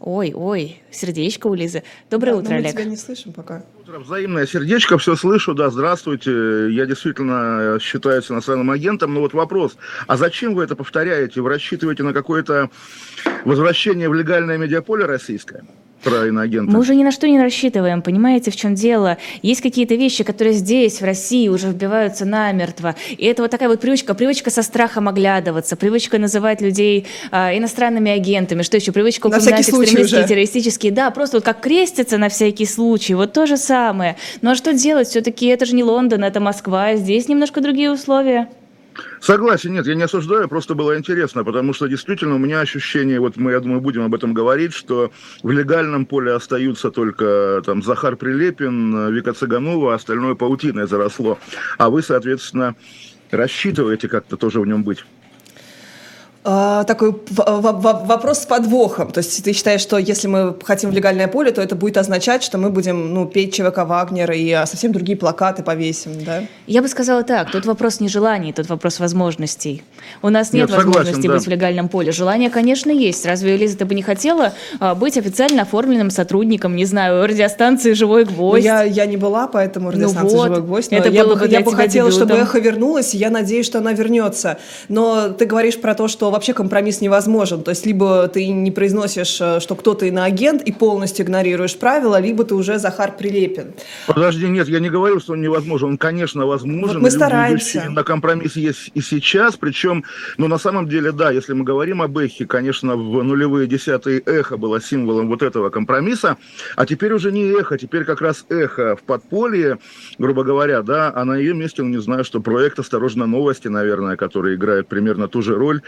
Ой, ой, сердечко у Лизы. Доброе да, утро, мы Олег. Мы тебя не слышим пока. Утро, взаимное сердечко, все слышу, да, здравствуйте. Я действительно считаюсь иностранным агентом, но вот вопрос, а зачем вы это повторяете? Вы рассчитываете на какое-то возвращение в легальное медиаполе российское? Про иноагента. Мы уже ни на что не рассчитываем, понимаете, в чем дело? Есть какие-то вещи, которые здесь, в России, уже вбиваются намертво. И это вот такая вот привычка, привычка со страхом оглядываться, привычка называть людей а, иностранными агентами, что еще, привычка упоминать экстремистские, террористические. Да, просто вот как крестятся на всякий случай, вот то же самое. Ну а что делать? Все-таки это же не Лондон, это Москва, здесь немножко другие условия. Согласен, нет, я не осуждаю, просто было интересно, потому что действительно у меня ощущение, вот мы, я думаю, будем об этом говорить, что в легальном поле остаются только там Захар Прилепин, Вика Цыганова, а остальное паутиной заросло. А вы, соответственно, рассчитываете как-то тоже в нем быть? А, такой вопрос с подвохом. То есть ты считаешь, что если мы хотим в легальное поле, то это будет означать, что мы будем ну, петь ЧВК Вагнера и а, совсем другие плакаты повесим, да? Я бы сказала так, тут вопрос не желаний, тут вопрос возможностей. У нас нет, нет возможности согласен, быть да. в легальном поле. Желание, конечно, есть. Разве, Лиза, ты бы не хотела а, быть официально оформленным сотрудником, не знаю, радиостанции «Живой гвоздь»? Ну, я, я не была, поэтому ну радиостанция ну вот, «Живой гвоздь». это я было бы, я бы хотела, дебютом. чтобы «Эхо» вернулось, и я надеюсь, что она вернется. Но ты говоришь про то, что вообще компромисс невозможен. То есть либо ты не произносишь, э, что кто-то иноагент и полностью игнорируешь правила, либо ты уже Захар Прилепин. Подожди, нет, я не говорю, что он невозможен. Он, конечно, возможен. Вот мы стараемся. На компромисс есть и сейчас, причем, ну, на самом деле, да, если мы говорим об эхе, конечно, в нулевые десятые эхо было символом вот этого компромисса, а теперь уже не эхо, теперь как раз эхо в подполье, грубо говоря, да, а на ее месте, ну, не знаю, что проект «Осторожно, новости», наверное, который играет примерно ту же роль,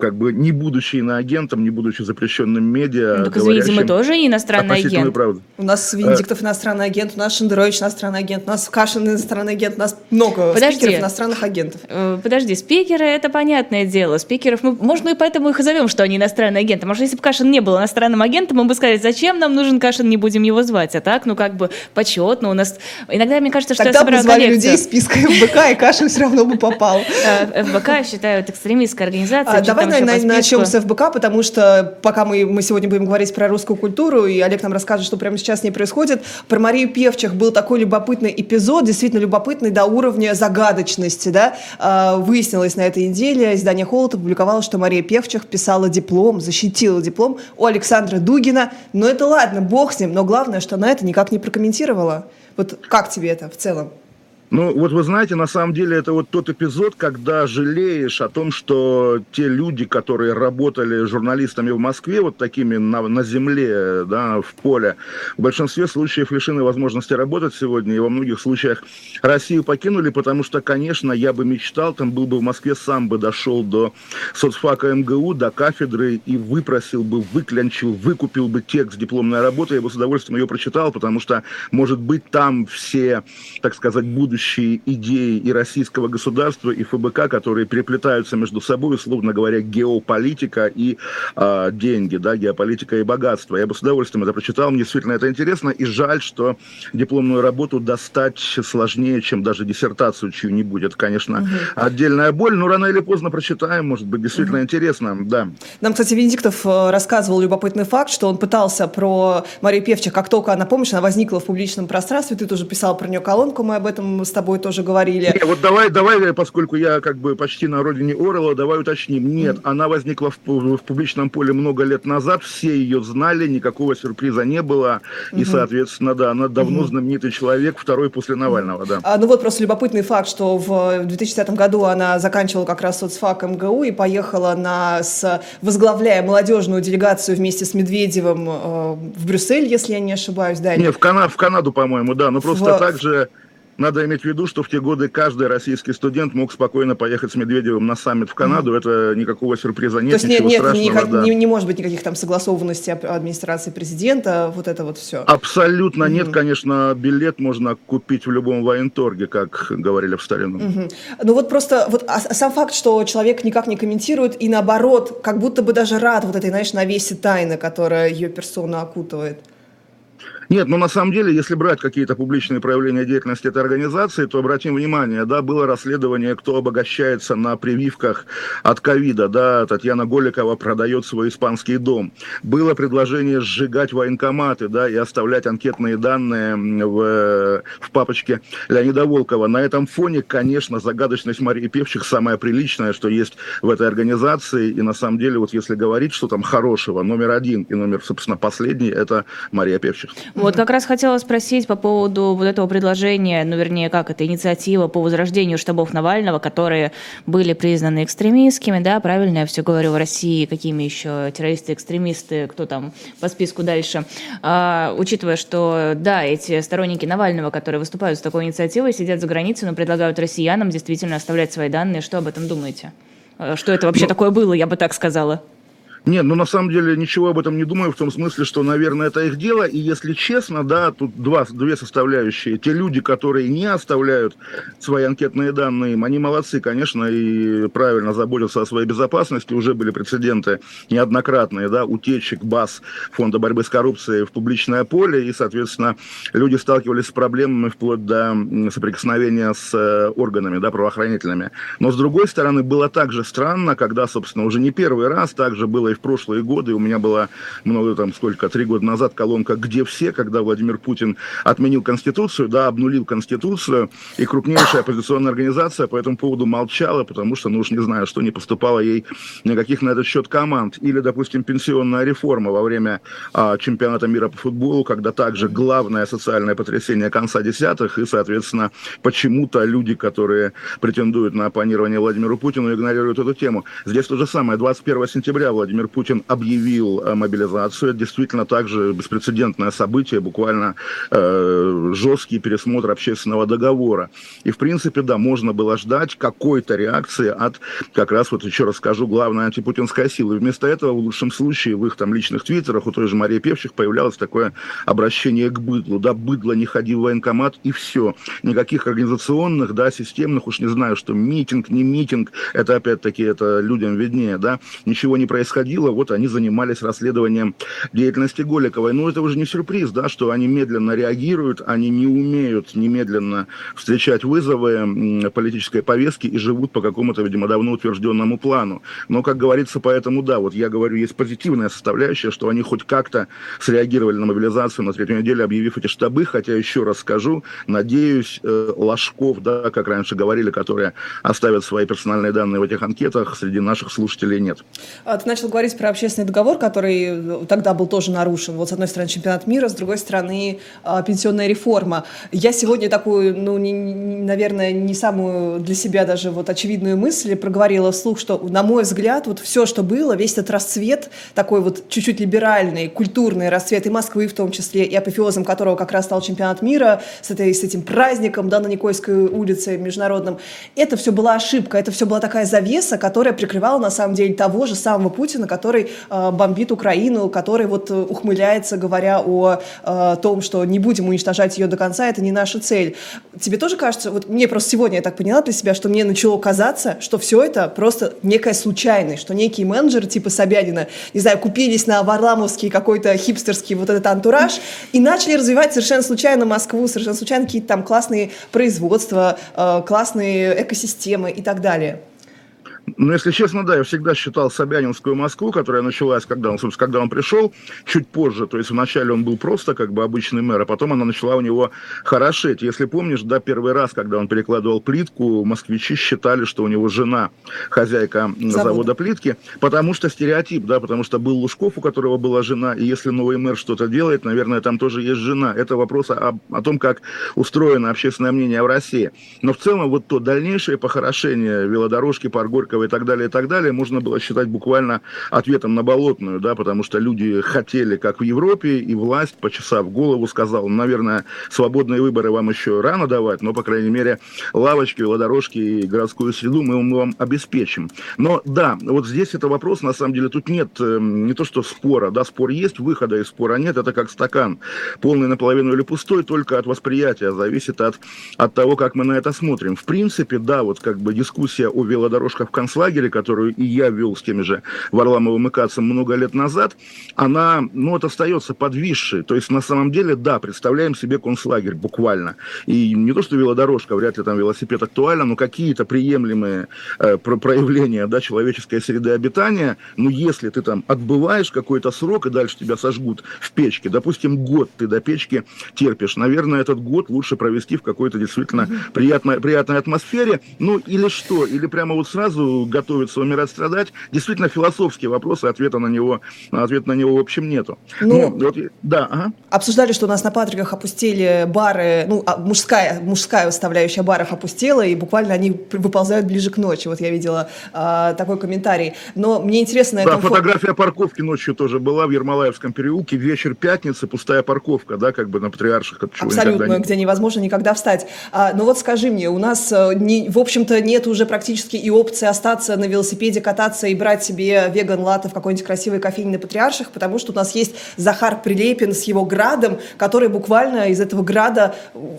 как бы не будучи иноагентом, не будучи запрещенным медиа. Ну, так извините, мы тоже иностранный агент. Правду. У нас Венедиктов иностранный агент, у нас Шендерович иностранный агент, у нас Кашин иностранный агент, у нас много Подожди. спикеров иностранных агентов. Э, подожди, спикеры это понятное дело. Спикеров мы, может, мы поэтому их и зовем, что они иностранные агенты. Может, если бы Кашин не был иностранным агентом, мы бы сказали, зачем нам нужен Кашин, не будем его звать. А так, ну как бы почетно у нас. Иногда мне кажется, что Тогда я собираю бы звали людей из списка ФБК, и Кашин все равно бы попал. Э, ФБК считают экстремистской организацией. Давай, наверное, начнем с ФБК, потому что пока мы, мы сегодня будем говорить про русскую культуру, и Олег нам расскажет, что прямо сейчас не происходит, про Марию Певчих был такой любопытный эпизод, действительно любопытный до уровня загадочности. Да? А, выяснилось на этой неделе, издание «Холод» опубликовало, что Мария Певчих писала диплом, защитила диплом у Александра Дугина. Но это ладно, бог с ним, но главное, что она это никак не прокомментировала. Вот как тебе это в целом? Ну, вот вы знаете, на самом деле это вот тот эпизод, когда жалеешь о том, что те люди, которые работали журналистами в Москве, вот такими на, на земле, да, в поле, в большинстве случаев лишены возможности работать сегодня, и во многих случаях Россию покинули, потому что, конечно, я бы мечтал, там был бы в Москве, сам бы дошел до соцфака МГУ, до кафедры и выпросил бы, выклянчил, выкупил бы текст дипломной работы, я бы с удовольствием ее прочитал, потому что, может быть, там все, так сказать, будущие будущие идеи и российского государства, и ФБК, которые переплетаются между собой, условно говоря, геополитика и э, деньги, да, геополитика и богатство. Я бы с удовольствием это прочитал, мне действительно это интересно, и жаль, что дипломную работу достать сложнее, чем даже диссертацию чью-нибудь. Это, конечно, угу. отдельная боль, но рано или поздно прочитаем, может быть, действительно угу. интересно, да. Нам, кстати, Венедиктов э, рассказывал любопытный факт, что он пытался про Марию Певчих, как только она, помнишь, она возникла в публичном пространстве, ты тоже писал про нее колонку, мы об этом с тобой тоже говорили. Не, вот давай, давай, поскольку я как бы почти на родине Орла, давай уточним. Нет, mm. она возникла в, в публичном поле много лет назад, все ее знали, никакого сюрприза не было. Mm-hmm. И, соответственно, да, она давно mm-hmm. знаменитый человек, второй после Навального, да. А, ну вот просто любопытный факт, что в 2010 году она заканчивала как раз соцфак МГУ и поехала на, с, возглавляя молодежную делегацию вместе с Медведевым э, в Брюссель, если я не ошибаюсь, да? Нет, в, Кана в Канаду, по-моему, да, но просто в... так же надо иметь в виду, что в те годы каждый российский студент мог спокойно поехать с Медведевым на саммит в Канаду. Mm. Это никакого сюрприза нет, То есть ничего нет, страшного. Не, да. не, не может быть никаких там согласованностей администрации президента, вот это вот все. Абсолютно mm. нет, конечно, билет можно купить в любом военторге, как говорили в старину. Mm-hmm. Ну вот просто вот, а, сам факт, что человек никак не комментирует и наоборот, как будто бы даже рад вот этой, знаешь, навесе тайны, которая ее персону окутывает. Нет, ну, на самом деле, если брать какие-то публичные проявления деятельности этой организации, то обратим внимание, да, было расследование, кто обогащается на прививках от ковида, да, Татьяна Голикова продает свой испанский дом. Было предложение сжигать военкоматы, да, и оставлять анкетные данные в, в папочке Леонида Волкова. На этом фоне, конечно, загадочность Марии Певчих самая приличная, что есть в этой организации, и на самом деле, вот если говорить, что там хорошего, номер один и номер, собственно, последний, это Мария Певчих. Вот как раз хотела спросить по поводу вот этого предложения, ну, вернее, как это, инициатива по возрождению штабов Навального, которые были признаны экстремистскими, да, правильно я все говорю, в России, какими еще террористы, экстремисты, кто там по списку дальше. А, учитывая, что, да, эти сторонники Навального, которые выступают с такой инициативой, сидят за границей, но предлагают россиянам действительно оставлять свои данные. Что об этом думаете? А, что это вообще ну, такое было, я бы так сказала? Нет, ну на самом деле ничего об этом не думаю, в том смысле, что, наверное, это их дело. И если честно, да, тут два, две составляющие. Те люди, которые не оставляют свои анкетные данные, им, они молодцы, конечно, и правильно заботятся о своей безопасности. Уже были прецеденты неоднократные, да, утечек баз Фонда борьбы с коррупцией в публичное поле. И, соответственно, люди сталкивались с проблемами вплоть до соприкосновения с э, органами, да, правоохранительными. Но, с другой стороны, было также странно, когда, собственно, уже не первый раз также было в прошлые годы. У меня была много, там, сколько, три года назад колонка «Где все?», когда Владимир Путин отменил Конституцию, да, обнулил Конституцию, и крупнейшая оппозиционная организация по этому поводу молчала, потому что, ну уж не знаю, что не поступало ей никаких на этот счет команд. Или, допустим, пенсионная реформа во время а, чемпионата мира по футболу, когда также главное социальное потрясение конца десятых, и, соответственно, почему-то люди, которые претендуют на оппонирование Владимиру Путину, игнорируют эту тему. Здесь то же самое. 21 сентября Владимир Владимир Путин объявил э, мобилизацию. Это действительно также беспрецедентное событие, буквально э, жесткий пересмотр общественного договора. И, в принципе, да, можно было ждать какой-то реакции от, как раз вот еще раз скажу, главной антипутинской силы. Вместо этого, в лучшем случае, в их там личных твиттерах у той же Марии Певчих появлялось такое обращение к быдлу. Да, быдло, не ходи в военкомат, и все. Никаких организационных, да, системных, уж не знаю, что митинг, не митинг, это опять-таки, это людям виднее, да, ничего не происходило происходило, вот они занимались расследованием деятельности Голиковой. Но это уже не сюрприз, да, что они медленно реагируют, они не умеют немедленно встречать вызовы политической повестки и живут по какому-то, видимо, давно утвержденному плану. Но, как говорится, поэтому, да, вот я говорю, есть позитивная составляющая, что они хоть как-то среагировали на мобилизацию на третью неделю, объявив эти штабы, хотя, еще раз скажу, надеюсь, э, ложков, да, как раньше говорили, которые оставят свои персональные данные в этих анкетах, среди наших слушателей нет. А, ты начал говорить про общественный договор, который э, тогда был тоже нарушен. Вот с одной стороны чемпионат мира, с другой стороны а, пенсионная реформа. Я сегодня такую, ну, не, наверное, не самую для себя даже вот очевидную мысль проговорила вслух, что, на мой взгляд, вот все, что было, весь этот расцвет, такой вот чуть-чуть либеральный, культурный расцвет и Москвы в том числе, и апофеозом которого как раз стал чемпионат мира с, этой, с этим праздником, да, на Никольской улице международном, это все была ошибка, это все была такая завеса, которая прикрывала на самом деле того же самого Путина, Путина, который э, бомбит Украину, который вот э, ухмыляется, говоря о э, том, что не будем уничтожать ее до конца, это не наша цель. Тебе тоже кажется, вот мне просто сегодня я так поняла для себя, что мне начало казаться, что все это просто некая случайность, что некие менеджеры типа Собянина, не знаю, купились на Варламовский какой-то хипстерский вот этот антураж и начали развивать совершенно случайно Москву, совершенно случайно какие-то там классные производства, классные экосистемы и так далее. Ну, если честно, да, я всегда считал Собянинскую Москву, которая началась, когда он, собственно, когда он пришел, чуть позже. То есть вначале он был просто как бы обычный мэр, а потом она начала у него хорошеть. Если помнишь, да, первый раз, когда он перекладывал плитку, москвичи считали, что у него жена хозяйка завода, завода плитки, потому что стереотип, да, потому что был Лужков, у которого была жена, и если новый мэр что-то делает, наверное, там тоже есть жена. Это вопрос о, о том, как устроено общественное мнение в России. Но в целом вот то дальнейшее похорошение велодорожки, парк Горького Харькова и так далее, и так далее, можно было считать буквально ответом на болотную, да, потому что люди хотели, как в Европе, и власть, почесав голову, сказала, наверное, свободные выборы вам еще рано давать, но, по крайней мере, лавочки, велодорожки и городскую среду мы, вам обеспечим. Но да, вот здесь это вопрос, на самом деле, тут нет э, не то, что спора, да, спор есть, выхода из спора нет, это как стакан, полный наполовину или пустой, только от восприятия, зависит от, от того, как мы на это смотрим. В принципе, да, вот как бы дискуссия о велодорожках в конце концлагере, которую и я вел с теми же Варламовым и Кацем много лет назад, она, ну, вот остается подвисшей. То есть, на самом деле, да, представляем себе концлагерь буквально. И не то, что велодорожка, вряд ли там велосипед актуально, но какие-то приемлемые э, проявления, да, человеческой среды обитания, ну, если ты там отбываешь какой-то срок, и дальше тебя сожгут в печке, допустим, год ты до печки терпишь, наверное, этот год лучше провести в какой-то действительно приятной, приятной атмосфере, ну, или что, или прямо вот сразу готовиться умирать, страдать, действительно философские вопросы, ответа на него, ответа на него, в общем, нету. Ну, ну вот, да, ага. Обсуждали, что у нас на Патриках опустили бары, ну, а, мужская, мужская составляющая баров опустела, и буквально они выползают ближе к ночи. Вот я видела а, такой комментарий. Но мне интересно... Да, фотография фото... парковки ночью тоже была в Ермолаевском переулке. Вечер пятницы, пустая парковка, да, как бы на Патриарших. Абсолютно, не... где невозможно никогда встать. А, но вот скажи мне, у нас, э, не, в общем-то, нет уже практически и опции остаться на велосипеде, кататься и брать себе веган-латте в какой-нибудь красивой кофейне на Патриарших, потому что у нас есть Захар Прилепин с его градом, который буквально из этого града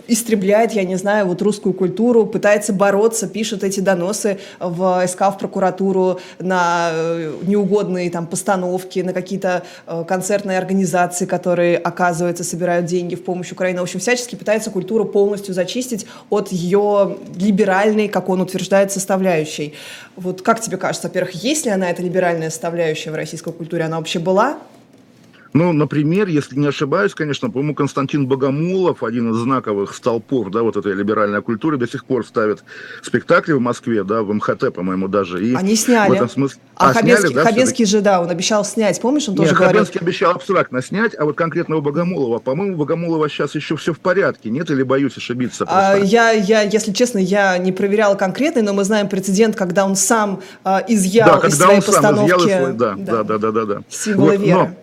истребляет, я не знаю, вот русскую культуру, пытается бороться, пишет эти доносы в СК, в прокуратуру на э, неугодные там постановки, на какие-то э, концертные организации, которые, оказывается, собирают деньги в помощь Украине. В общем, всячески пытается культуру полностью зачистить от ее либеральной, как он утверждает, составляющей. Вот как тебе кажется, во-первых, есть ли она, эта либеральная составляющая в российской культуре? Она вообще была? Ну, например, если не ошибаюсь, конечно, по-моему, Константин Богомолов, один из знаковых столпов, да, вот этой либеральной культуры, до сих пор ставит спектакли в Москве, да, в МХТ, по-моему, даже. И Они сняли. В этом смысле... А, а Хабенский, сняли, да, Хабенский же, да, он обещал снять, помнишь, он тоже нет, говорил? Хабенский обещал абстрактно снять, а вот конкретно у Богомолова, по-моему, Богомолова сейчас еще все в порядке, нет, или боюсь ошибиться? А, я, я, если честно, я не проверяла конкретно, но мы знаем прецедент, когда он сам а, изъял да, из своей постановки... Изъял из свой, да, да, да, да, да, да. Символы вот, веры. Но,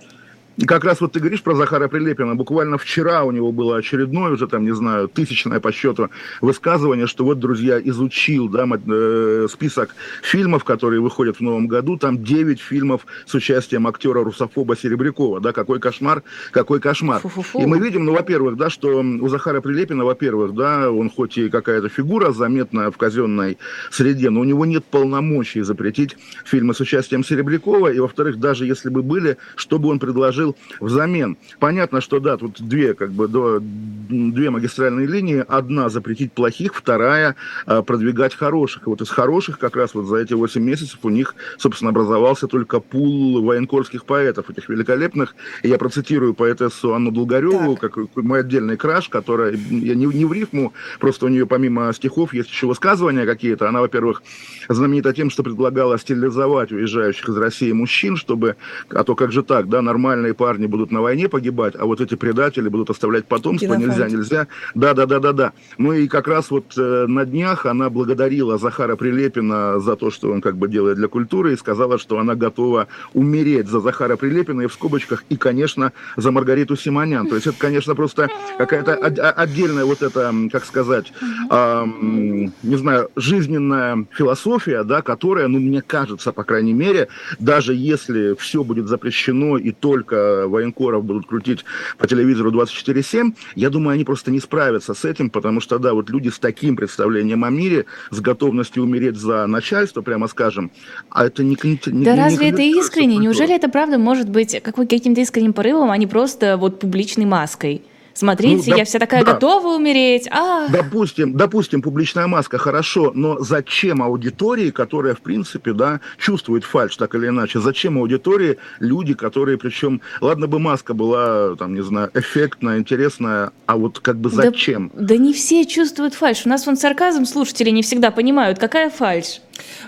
как раз вот ты говоришь про Захара Прилепина. Буквально вчера у него было очередное, уже там, не знаю, тысячное по счету высказывание, что вот, друзья, изучил да, э, список фильмов, которые выходят в новом году. Там 9 фильмов с участием актера русофоба Серебрякова. Да, какой кошмар, какой кошмар. Фу-фу-фу. И мы видим, ну, во-первых, да, что у Захара Прилепина, во-первых, да, он хоть и какая-то фигура заметная в казенной среде, но у него нет полномочий запретить фильмы с участием Серебрякова. И, во-вторых, даже если бы были, что бы он предложил предложил взамен. Понятно, что да, тут две, как бы, до, две магистральные линии. Одна запретить плохих, вторая а, продвигать хороших. И вот из хороших как раз вот за эти 8 месяцев у них, собственно, образовался только пул военкорских поэтов, этих великолепных. И я процитирую поэтессу Анну Долгареву, так. как мой отдельный краш, которая, я не, не в рифму, просто у нее помимо стихов есть еще высказывания какие-то. Она, во-первых, знаменита тем, что предлагала стилизовать уезжающих из России мужчин, чтобы, а то как же так, да, нормальные парни будут на войне погибать, а вот эти предатели будут оставлять потомство, нельзя, нельзя. Да, да, да, да, да. Ну и как раз вот э, на днях она благодарила Захара Прилепина за то, что он как бы делает для культуры, и сказала, что она готова умереть за Захара Прилепина и в скобочках, и, конечно, за Маргариту Симонян. То есть это, конечно, просто какая-то отдельная вот эта, как сказать, э, не знаю, жизненная философия, да, которая, ну, мне кажется, по крайней мере, даже если все будет запрещено и только военкоров будут крутить по телевизору 24-7, я думаю, они просто не справятся с этим, потому что, да, вот люди с таким представлением о мире, с готовностью умереть за начальство, прямо скажем, а это не... не да не, разве не это искренне? Неужели это правда может быть каким-то искренним порывом, а не просто вот публичной маской? Смотрите, ну, я вся такая да. готова умереть. А. Допустим, допустим, публичная маска хорошо, но зачем аудитории, которая, в принципе, да, чувствует фальш так или иначе, зачем аудитории люди, которые, причем, ладно бы маска была, там, не знаю, эффектная, интересная, а вот как бы зачем? Да, да не все чувствуют фальш. У нас вон сарказм слушатели не всегда понимают, какая фальш.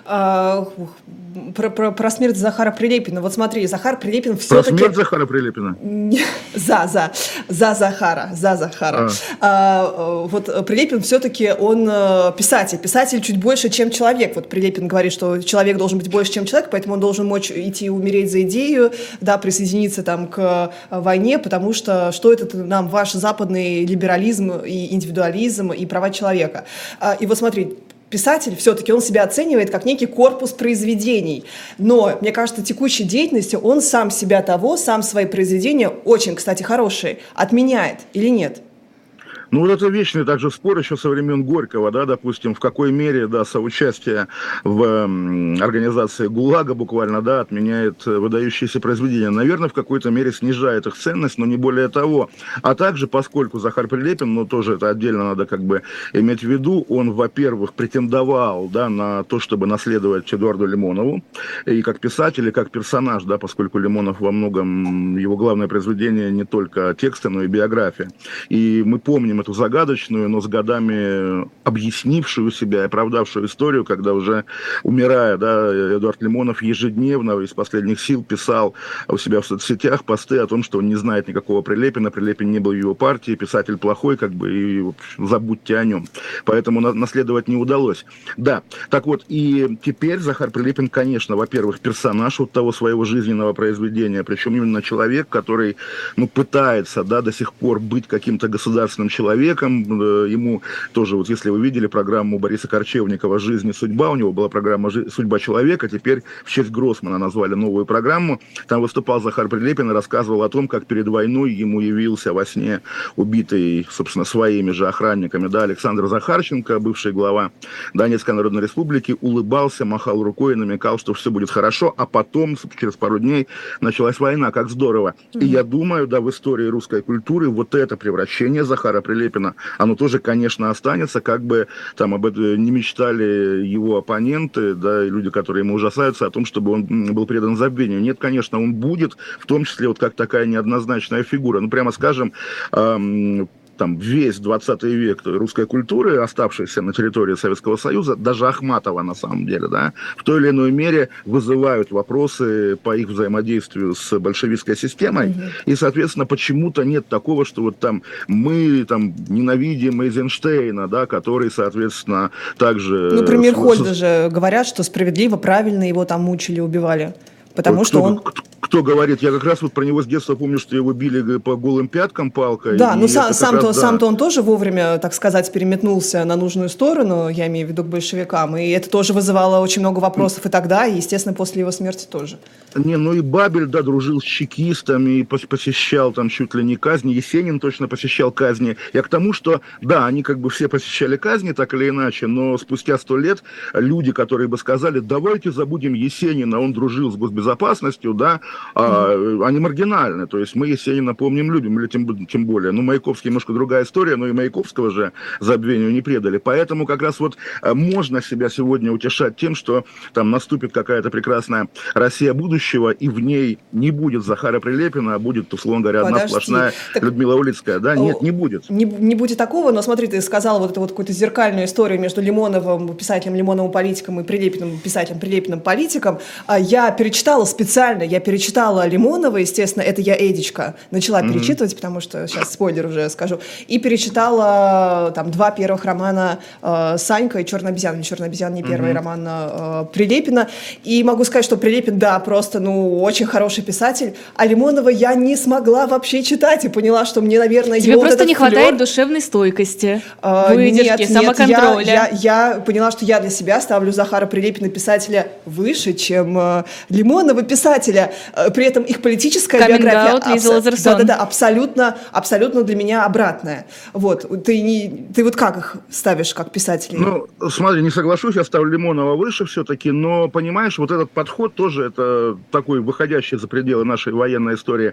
А, про, про, про смерть Захара Прилепина. Вот смотри, Захар Прилепин все-таки... Про смерть Захара Прилепина? За, за, за Захара, за Захара. А. А, вот Прилепин все-таки он э, писатель. Писатель чуть больше, чем человек. Вот Прилепин говорит, что человек должен быть больше, чем человек, поэтому он должен мочь идти умереть за идею, да, присоединиться там к э, войне, потому что что это нам ваш западный либерализм и индивидуализм и права человека. А, и вот смотри, писатель все-таки он себя оценивает как некий корпус произведений. Но, мне кажется, текущей деятельностью он сам себя того, сам свои произведения, очень, кстати, хорошие, отменяет или нет? Ну, вот это вечный также спор еще со времен Горького, да, допустим, в какой мере, да, соучастие в организации ГУЛАГа буквально, да, отменяет выдающиеся произведения. Наверное, в какой-то мере снижает их ценность, но не более того. А также, поскольку Захар Прилепин, ну, тоже это отдельно надо как бы иметь в виду, он, во-первых, претендовал, да, на то, чтобы наследовать Эдуарду Лимонову, и как писатель, и как персонаж, да, поскольку Лимонов во многом, его главное произведение не только тексты, но и биография. И мы помним эту загадочную, но с годами объяснившую себя и оправдавшую историю, когда уже умирая, да, Эдуард Лимонов ежедневно из последних сил писал у себя в соцсетях посты о том, что он не знает никакого Прилепина, Прилепин не был в его партии, писатель плохой, как бы, и общем, забудьте о нем. Поэтому наследовать не удалось. Да, так вот, и теперь Захар Прилепин, конечно, во-первых, персонаж вот того своего жизненного произведения, причем именно человек, который, ну, пытается, да, до сих пор быть каким-то государственным человеком. Э, ему тоже, вот если вы видели программу Бориса Корчевникова «Жизнь и судьба», у него была программа «Судьба человека», теперь в честь Гроссмана назвали новую программу. Там выступал Захар Прилепин и рассказывал о том, как перед войной ему явился во сне убитый, собственно, своими же охранниками, да, Александр Захарченко, бывший глава Донецкой Народной Республики, улыбался, махал рукой и намекал, что все будет хорошо, а потом, через пару дней, началась война, как здорово. Mm-hmm. И я думаю, да, в истории русской культуры вот это превращение Захара Прилепина, оно тоже, конечно, останется, как бы там об этом не мечтали его оппоненты, да, и люди, которые ему ужасаются о том, чтобы он был предан забвению. Нет, конечно, он будет, в том числе вот как такая неоднозначная фигура. Ну, прямо скажем, эм, там весь 20 век русской культуры, оставшейся на территории Советского Союза, даже Ахматова на самом деле, да, в той или иной мере вызывают вопросы по их взаимодействию с большевистской системой. Угу. И, соответственно, почему-то нет такого, что вот там мы там ненавидим Эйзенштейна, да, который, соответственно, также... Ну, например, с... Хольда же говорят, что справедливо, правильно его там мучили, убивали. Потому вот что кто, он... Кто, кто говорит, я как раз вот про него с детства помню, что его били по голым пяткам палкой. Да, ну сам, сам-то, раз, да. сам-то он тоже вовремя, так сказать, переметнулся на нужную сторону, я имею в виду к большевикам, и это тоже вызывало очень много вопросов и тогда, и, естественно, после его смерти тоже. Не, ну и Бабель, да, дружил с чекистами, посещал там чуть ли не казни, Есенин точно посещал казни. Я к тому, что, да, они как бы все посещали казни, так или иначе, но спустя сто лет люди, которые бы сказали, давайте забудем Есенина, он дружил с госбезопасностью, да, а, они маргинальны. То есть мы Есенина помним, любим, или тем, тем более. Ну, Маяковский немножко другая история, но и Маяковского же забвению не предали. Поэтому как раз вот э, можно себя сегодня утешать тем, что там наступит какая-то прекрасная Россия будущего, и в ней не будет Захара Прилепина, а будет, условно говоря, одна Подожди. сплошная так... Людмила Улицкая. Да, нет, не будет. Не, не будет такого, но смотри, ты сказал вот эту вот какую-то зеркальную историю между Лимоновым, писателем Лимоновым политиком и Прилепиным, писателем Прилепиным политиком. А я перечитала специально, я перечитала перечитала Лимонова, естественно, это я Эдичка начала mm-hmm. перечитывать, потому что сейчас спойлер уже скажу, и перечитала там два первых романа э, Санька и Черная обезьяна. Черная обезьяна не первый mm-hmm. роман э, Прилепина. И могу сказать, что Прилепин, да, просто, ну, очень хороший писатель, а Лимонова я не смогла вообще читать и поняла, что мне, наверное, Тебе просто вот не флёр... хватает душевной стойкости, э, выдержки, нет, самоконтроля. Нет, я, я, я поняла, что я для себя ставлю Захара Прилепина писателя выше, чем э, Лимонова писателя. Э, при этом их политическая Coming биография абс- да, да, да, абсолютно, абсолютно для меня обратная. Вот, ты, не, ты вот как их ставишь, как писателей? Ну, смотри, не соглашусь, я ставлю Лимонова выше все-таки, но, понимаешь, вот этот подход тоже это такой выходящий за пределы нашей военной истории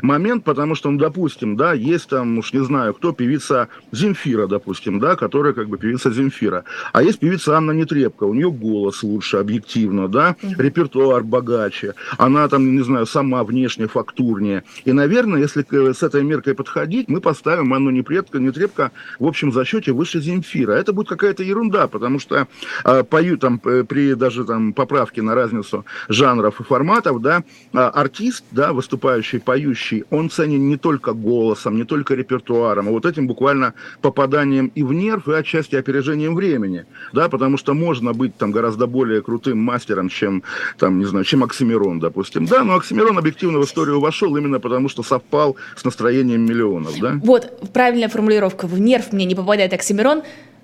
момент, потому что, ну, допустим, да, есть там, уж не знаю, кто, певица Земфира, допустим, да, которая как бы певица Земфира, а есть певица Анна Нетребко, у нее голос лучше, объективно, да, репертуар богаче, она там, не знаю, сама внешне фактурнее. И, наверное, если с этой меркой подходить, мы поставим Анну Непредко, Нетребко в общем зачете выше Земфира. Это будет какая-то ерунда, потому что э, пою там при даже там поправке на разницу жанров и форматов, да, э, артист, да, выступающий, поющий, он ценен не только голосом, не только репертуаром, а вот этим буквально попаданием и в нерв, и отчасти опережением времени, да, потому что можно быть там гораздо более крутым мастером, чем там, не знаю, чем Оксимирон, допустим, да, но но Оксимирон объективно в историю вошел именно потому, что совпал с настроением миллионов, да? Вот, правильная формулировка. В нерв мне не попадает Оксимирон.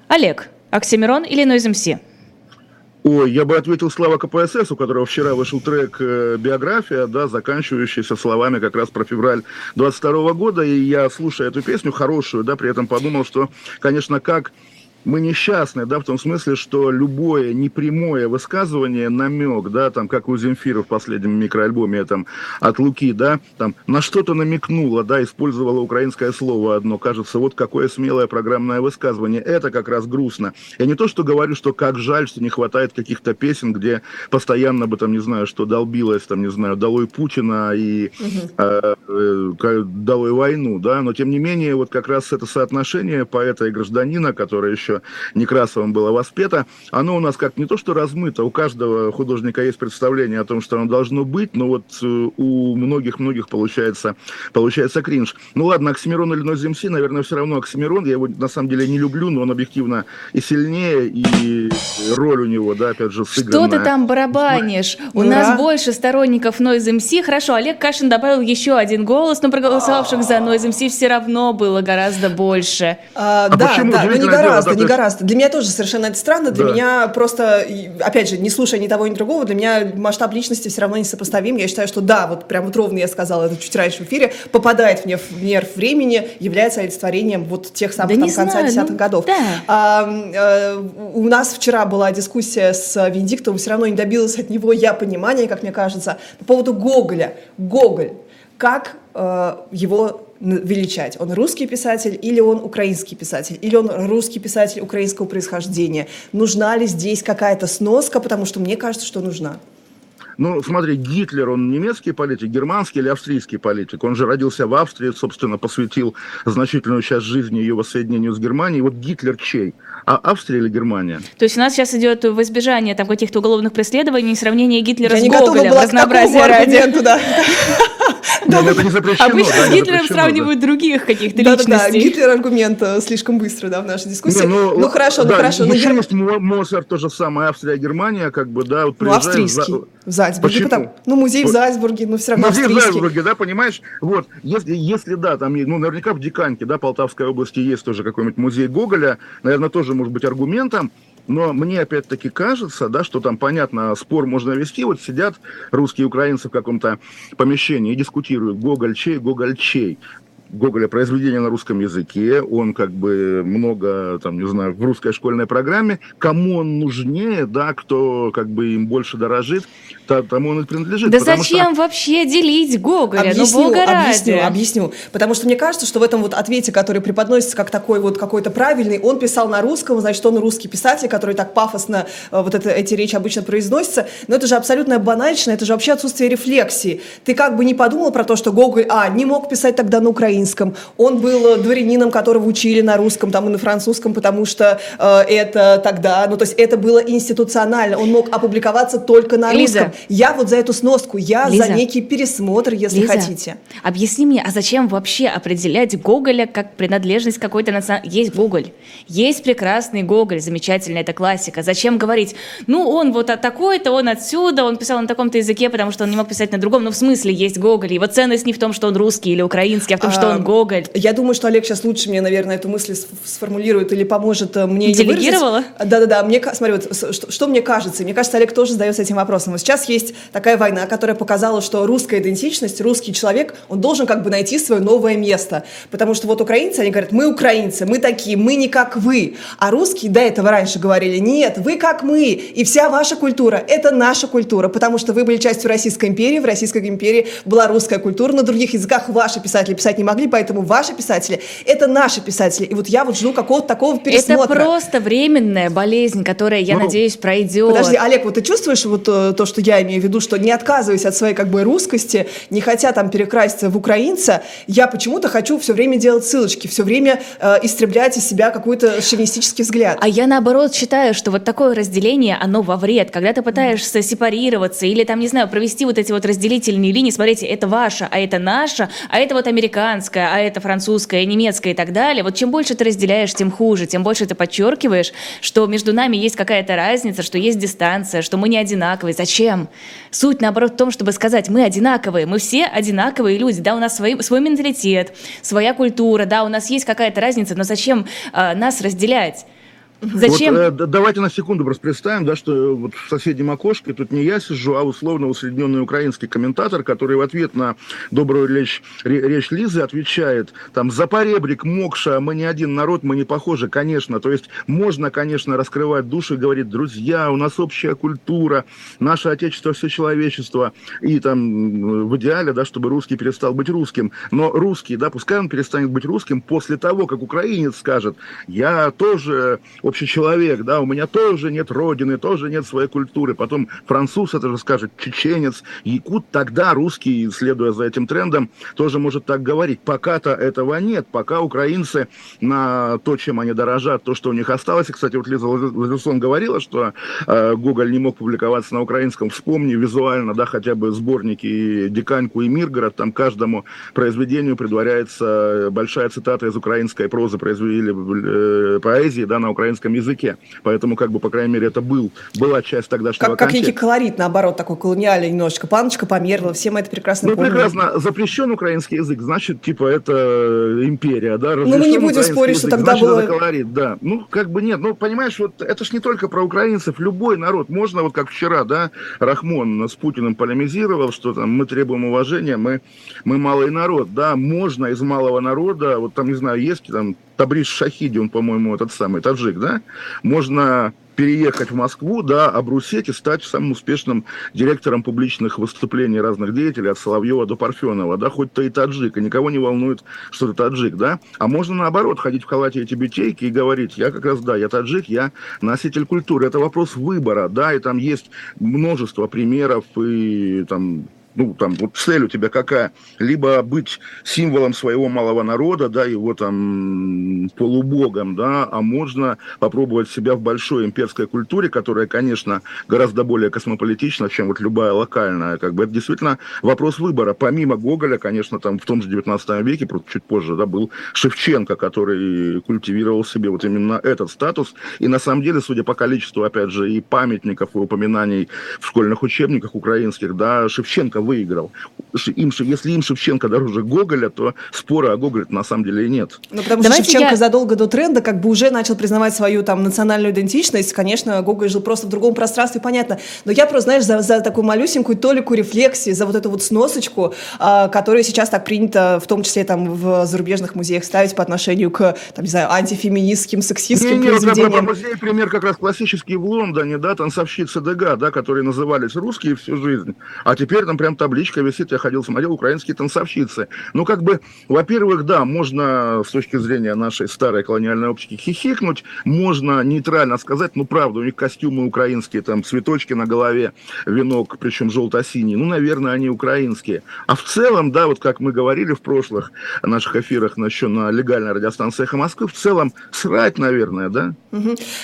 Олег, Оксимирон или Noise MC? Ой, я бы ответил Слава КПСС, у которого вчера вышел трек э, «Биография», да, заканчивающийся словами как раз про февраль 22 года, и я, слушая эту песню, хорошую, да, при этом подумал, что, конечно, как мы несчастны, да, в том смысле, что любое непрямое высказывание, намек, да, там, как у Земфира в последнем микроальбоме, там, от Луки, да, там, на что-то намекнуло, да, использовала украинское слово одно, кажется, вот какое смелое программное высказывание, это как раз грустно. Я не то, что говорю, что как жаль, что не хватает каких-то песен, где постоянно бы, там, не знаю, что долбилось, там, не знаю, долой Путина и угу. э, э, долой войну, да, но, тем не менее, вот как раз это соотношение поэта и гражданина, которое еще еще Некрасовым было воспето, оно у нас как не то что размыто, у каждого художника есть представление о том, что оно должно быть, но вот э, у многих-многих получается, получается кринж. Ну ладно, Оксимирон или Noise MC, наверное, все равно Оксимирон, я его на самом деле не люблю, но он объективно и сильнее, и роль у него, да, опять же, сыгранная. Что ты там барабанишь? У Ура. нас больше сторонников Noise MC. Хорошо, Олег Кашин добавил еще один голос, но проголосовавших за Noise MC все равно было гораздо больше. А, а да, почему? да, но не гораздо, не гораздо. Для меня тоже совершенно это странно. Для да. меня просто, опять же, не слушая ни того, ни другого, для меня масштаб личности все равно несопоставим. Я считаю, что да, вот прям вот ровно я сказала это чуть раньше в эфире, попадает мне в нерв времени, является олицетворением вот тех самых да там, конца знаю, десятых ну, годов. Да. А, а, у нас вчера была дискуссия с Венедиктовым, все равно не добилась от него я понимания, как мне кажется, по поводу Гоголя. Гоголь. Как э, его величать. Он русский писатель или он украинский писатель, или он русский писатель украинского происхождения. Нужна ли здесь какая-то сноска, потому что мне кажется, что нужна. Ну, смотри, Гитлер, он немецкий политик, германский или австрийский политик? Он же родился в Австрии, собственно, посвятил значительную часть жизни ее воссоединению с Германией. Вот Гитлер чей? А Австрия или Германия? То есть у нас сейчас идет в избежание там каких-то уголовных преследований сравнение Гитлера Я с Гоголем, разнообразие ради. Да. Но это не запрещено. Обычно с Гитлером сравнивают других каких-то личностей. Да-да-да, Гитлер аргумент э, слишком быстро, да, в нашей дискуссии. Ну, ну хорошо, ну хорошо. Еще есть Моцарт, то же самое, Австрия, Германия, как бы, да, вот Ну, австрийский, в Зальцбурге. Почему? Ну, музей в Зальцбурге, ну, все равно Музей в Зальцбурге, да, понимаешь? Вот, если, если да, там, ну, наверняка в Диканьке, да, Полтавской области есть тоже какой-нибудь музей Гоголя, наверное, тоже может быть аргументом, но мне опять-таки кажется, да, что там, понятно, спор можно вести. Вот сидят русские и украинцы в каком-то помещении и дискутируют Гоголь чей, Гоголь чей. Гоголя произведение на русском языке, он как бы много, там, не знаю, в русской школьной программе, кому он нужнее, да, кто как бы им больше дорожит, тому он и принадлежит. Да зачем что... вообще делить Гоголя? Объясню, ну, Бога объясню, ради. объясню. Потому что мне кажется, что в этом вот ответе, который преподносится как такой вот какой-то правильный, он писал на русском, значит, он русский писатель, который так пафосно э, вот это, эти речи обычно произносятся, но это же абсолютно банальщина, это же вообще отсутствие рефлексии. Ты как бы не подумал про то, что Гоголь, а, не мог писать тогда на украинском. Он был дворянином, которого учили на русском, там и на французском, потому что э, это тогда, ну то есть это было институционально. Он мог опубликоваться только на Лиза. русском. Я вот за эту сноску, я Лиза. за некий пересмотр, если Лиза, хотите. Объясни мне, а зачем вообще определять Гоголя как принадлежность какой-то национальности? Есть Гоголь, есть прекрасный Гоголь, замечательный, это классика. Зачем говорить, ну он вот такой-то, он отсюда, он писал на таком-то языке, потому что он не мог писать на другом. Ну в смысле есть Гоголь, его ценность не в том, что он русский или украинский, а в том, а, что он Гоголь. Я думаю, что Олег сейчас лучше мне, наверное, эту мысль сформулирует или поможет э, мне Делегировала? Да-да-да. Мне, смотри, вот, что, что мне кажется, мне кажется, Олег тоже задается этим вопросом. Вот сейчас есть такая война, которая показала, что русская идентичность, русский человек, он должен как бы найти свое новое место. Потому что вот украинцы, они говорят, мы украинцы, мы такие, мы не как вы. А русские до этого раньше говорили, нет, вы как мы, и вся ваша культура – это наша культура, потому что вы были частью Российской империи, в Российской империи была русская культура, на других языках ваши писатели писать не могли, поэтому ваши писатели – это наши писатели. И вот я вот жду какого-то такого пересмотра. Это просто временная болезнь, которая, я ну, надеюсь, пройдет. Подожди, Олег, вот ты чувствуешь вот э, то, что я имею в виду, что не отказываясь от своей как бы русскости, не хотя там перекраситься в украинца, я почему-то хочу все время делать ссылочки, все время э, истреблять из себя какой-то шовинистический взгляд. А я наоборот считаю, что вот такое разделение, оно во вред. Когда ты пытаешься сепарироваться или там, не знаю, провести вот эти вот разделительные линии, смотрите, это ваше, а это наше, а это вот американское, а это французское, немецкое и так далее, вот чем больше ты разделяешь, тем хуже, тем больше ты подчеркиваешь, что между нами есть какая-то разница, что есть дистанция, что мы не одинаковые. Зачем? Суть, наоборот, в том, чтобы сказать, мы одинаковые, мы все одинаковые люди, да, у нас свой, свой менталитет, своя культура, да, у нас есть какая-то разница, но зачем э, нас разделять? Зачем? Вот, э, давайте на секунду просто представим, да, что вот в соседнем окошке тут не я сижу, а условно усредненный украинский комментатор, который в ответ на добрую речь, речь Лизы отвечает, там, за поребрик, мокша, мы не один народ, мы не похожи, конечно. То есть можно, конечно, раскрывать душу и говорить, друзья, у нас общая культура, наше отечество, все человечество, и там в идеале, да, чтобы русский перестал быть русским. Но русский, да, пускай он перестанет быть русским после того, как украинец скажет, я тоже общий человек, да, у меня тоже нет родины, тоже нет своей культуры. Потом француз это же скажет, чеченец, якут, тогда русский, следуя за этим трендом, тоже может так говорить. Пока-то этого нет, пока украинцы на то, чем они дорожат, то, что у них осталось. И, кстати, вот Лиза Лазерсон говорила, что э, Гоголь не мог публиковаться на украинском. Вспомни визуально, да, хотя бы сборники Диканьку и Миргород, там каждому произведению предваряется большая цитата из украинской прозы, произвели э, поэзии, да, на украинском русском языке. Поэтому, как бы, по крайней мере, это был, была часть тогдашнего как, как некий колорит, наоборот, такой колониальный немножечко. Паночка померла, все мы это прекрасно ну, помним. прекрасно. Запрещен украинский язык, значит, типа, это империя, да? Ну, мы не будем спорить, язык, что тогда значит, было... Это колорит, да. Ну, как бы нет. Ну, понимаешь, вот это ж не только про украинцев, любой народ. Можно, вот как вчера, да, Рахмон с Путиным полемизировал, что там мы требуем уважения, мы, мы малый народ, да, можно из малого народа, вот там, не знаю, есть там Табриш Шахиди, он, по-моему, этот самый таджик, да, можно переехать в Москву, да, обрусеть и стать самым успешным директором публичных выступлений разных деятелей, от Соловьева до Парфенова, да, хоть ты и таджик, и никого не волнует, что ты таджик, да, а можно наоборот ходить в халате эти бютейки и говорить, я как раз, да, я таджик, я носитель культуры, это вопрос выбора, да, и там есть множество примеров и там ну, там, вот цель у тебя какая? Либо быть символом своего малого народа, да, его там полубогом, да, а можно попробовать себя в большой имперской культуре, которая, конечно, гораздо более космополитична, чем вот любая локальная, как бы это действительно вопрос выбора. Помимо Гоголя, конечно, там в том же 19 веке, чуть позже, да, был Шевченко, который культивировал себе вот именно этот статус, и на самом деле, судя по количеству, опять же, и памятников, и упоминаний в школьных учебниках украинских, да, Шевченко выиграл. Им, если им Шевченко дороже Гоголя, то спора о Гоголе на самом деле и нет. Ну, потому Давайте что Шевченко я... задолго до тренда как бы уже начал признавать свою там национальную идентичность. Конечно, Гоголь жил просто в другом пространстве, понятно. Но я просто, знаешь, за, за такую малюсенькую толику рефлексии, за вот эту вот сносочку, а, которую сейчас так принято, в том числе там в зарубежных музеях ставить по отношению к, там, не знаю, антифеминистским, сексистским не, не, произведениям. Про, про музей пример как раз классический в Лондоне, да, танцовщицы Дега, да, которые назывались русские всю жизнь, а теперь там прям табличка висит, я ходил, смотрел, украинские танцовщицы. Ну, как бы, во-первых, да, можно с точки зрения нашей старой колониальной оптики хихикнуть, можно нейтрально сказать, ну, правда, у них костюмы украинские, там, цветочки на голове, венок, причем желто-синий, ну, наверное, они украинские. А в целом, да, вот как мы говорили в прошлых наших эфирах еще на легальной радиостанции «Эхо Москвы», в целом срать, наверное, да?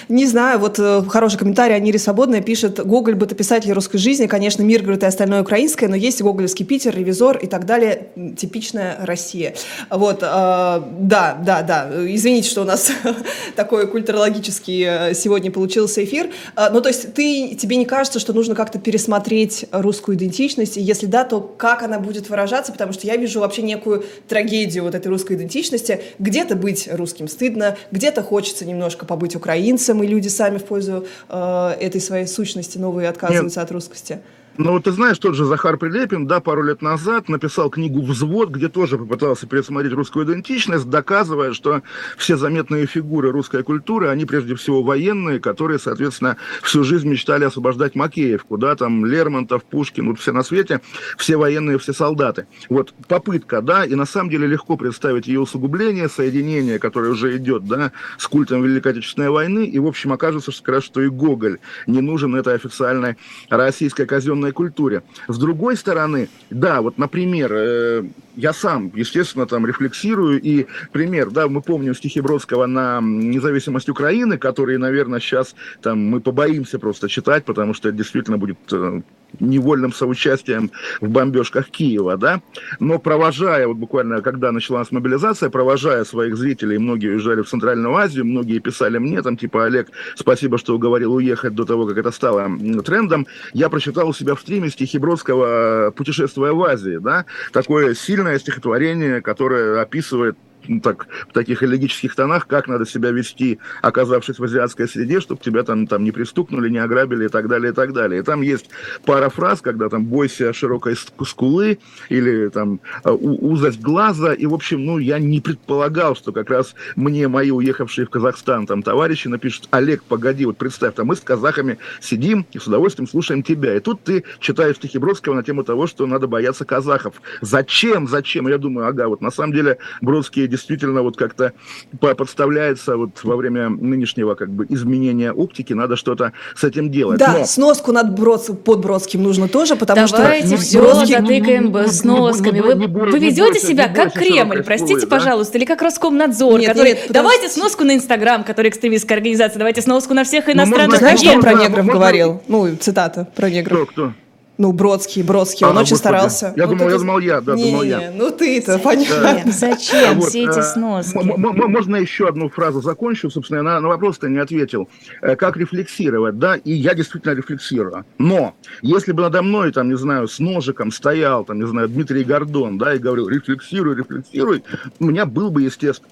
Не знаю, вот э, хороший комментарий Анири Свободная пишет, Гоголь бы бытописатель русской жизни, конечно, мир, говорит, и остальное украинское, но есть гоголевский Питер, ревизор и так далее, типичная Россия. Вот, э, да, да, да, извините, что у нас такой культурологический э, сегодня получился эфир. Э, ну, то есть ты, тебе не кажется, что нужно как-то пересмотреть русскую идентичность? И если да, то как она будет выражаться? Потому что я вижу вообще некую трагедию вот этой русской идентичности. Где-то быть русским стыдно, где-то хочется немножко побыть украинцем, и люди сами в пользу э, этой своей сущности новые отказываются Нет. от русскости. Ну, ты знаешь, тот же Захар Прилепин, да, пару лет назад написал книгу «Взвод», где тоже попытался пересмотреть русскую идентичность, доказывая, что все заметные фигуры русской культуры, они прежде всего военные, которые, соответственно, всю жизнь мечтали освобождать Макеевку, да, там Лермонтов, Пушкин, вот все на свете, все военные, все солдаты. Вот попытка, да, и на самом деле легко представить ее усугубление, соединение, которое уже идет, да, с культом Великой Отечественной войны, и, в общем, окажется, что, как раз, что и Гоголь не нужен этой официальной российской казенной определенной культуре. С другой стороны, да, вот, например, э, я сам, естественно, там рефлексирую, и пример, да, мы помним стихи Бродского на независимость Украины, которые, наверное, сейчас там мы побоимся просто читать, потому что это действительно будет э, невольным соучастием в бомбежках Киева, да, но провожая, вот буквально, когда началась мобилизация, провожая своих зрителей, многие уезжали в Центральную Азию, многие писали мне, там, типа, Олег, спасибо, что уговорил уехать до того, как это стало трендом, я прочитал у себя в стриме стихи Бродского «Путешествуя в Азии», да, такое сильное стихотворение, которое описывает ну, так, в таких элегических тонах, как надо себя вести, оказавшись в азиатской среде, чтобы тебя там, там не пристукнули, не ограбили и так далее, и так далее. И там есть пара фраз, когда там «бойся широкой скулы» или там «Э, «узость глаза», и, в общем, ну, я не предполагал, что как раз мне мои уехавшие в Казахстан там товарищи напишут «Олег, погоди, вот представь, там мы с казахами сидим и с удовольствием слушаем тебя». И тут ты читаешь стихи Бродского на тему того, что надо бояться казахов. Зачем? Зачем? Я думаю, ага, вот на самом деле Бродский действительно вот как-то подставляется вот во время нынешнего как бы изменения оптики, надо что-то с этим делать. Да, Но... сноску над Брод... под Бродским нужно тоже, потому Давайте что... Давайте все Бродский... затыкаем сносками. Вы, вы ведете себя как Кремль, простите, пожалуйста, или как Роскомнадзор, нет, который... Нет, давайте сноску на Инстаграм, который экстремистская организация, давайте сноску на всех иностранных Знаешь, что он про негров говорил? Ну, цитата про негров. Кто, кто? Ну, Бродский, Бродский, а, он очень господи. старался. Я, ну, думал, ты... я думал, я, да, не, думал я. Ну, ты-то, понятно. Зачем вот, все эти э, сноски? Можно еще одну фразу закончу? Собственно, на, на вопрос-то не ответил. Э, как рефлексировать, да? И я действительно рефлексирую. Но, если бы надо мной, там, не знаю, с ножиком стоял, там, не знаю, Дмитрий Гордон, да, и говорил, рефлексируй, рефлексируй, у меня был бы, естественно,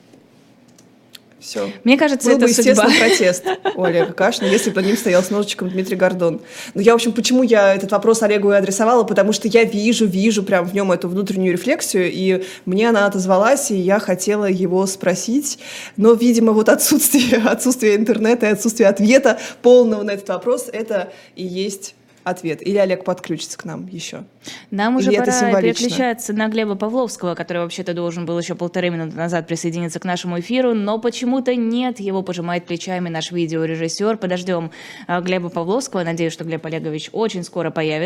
все. Мне кажется, Был это бы, естественно, судьба. протест у Олега Кашина, если бы под ним стоял с ножичком Дмитрий Гордон. Но я, в общем, почему я этот вопрос Олегу и адресовала? Потому что я вижу, вижу прям в нем эту внутреннюю рефлексию, и мне она отозвалась, и я хотела его спросить. Но, видимо, вот отсутствие, отсутствие интернета и отсутствие ответа полного на этот вопрос, это и есть ответ. Или Олег подключится к нам еще. Нам уже Или пора переключаться на Глеба Павловского, который вообще-то должен был еще полторы минуты назад присоединиться к нашему эфиру, но почему-то нет, его пожимает плечами наш видеорежиссер. Подождем а, Глеба Павловского. Надеюсь, что Глеб Олегович очень скоро появится.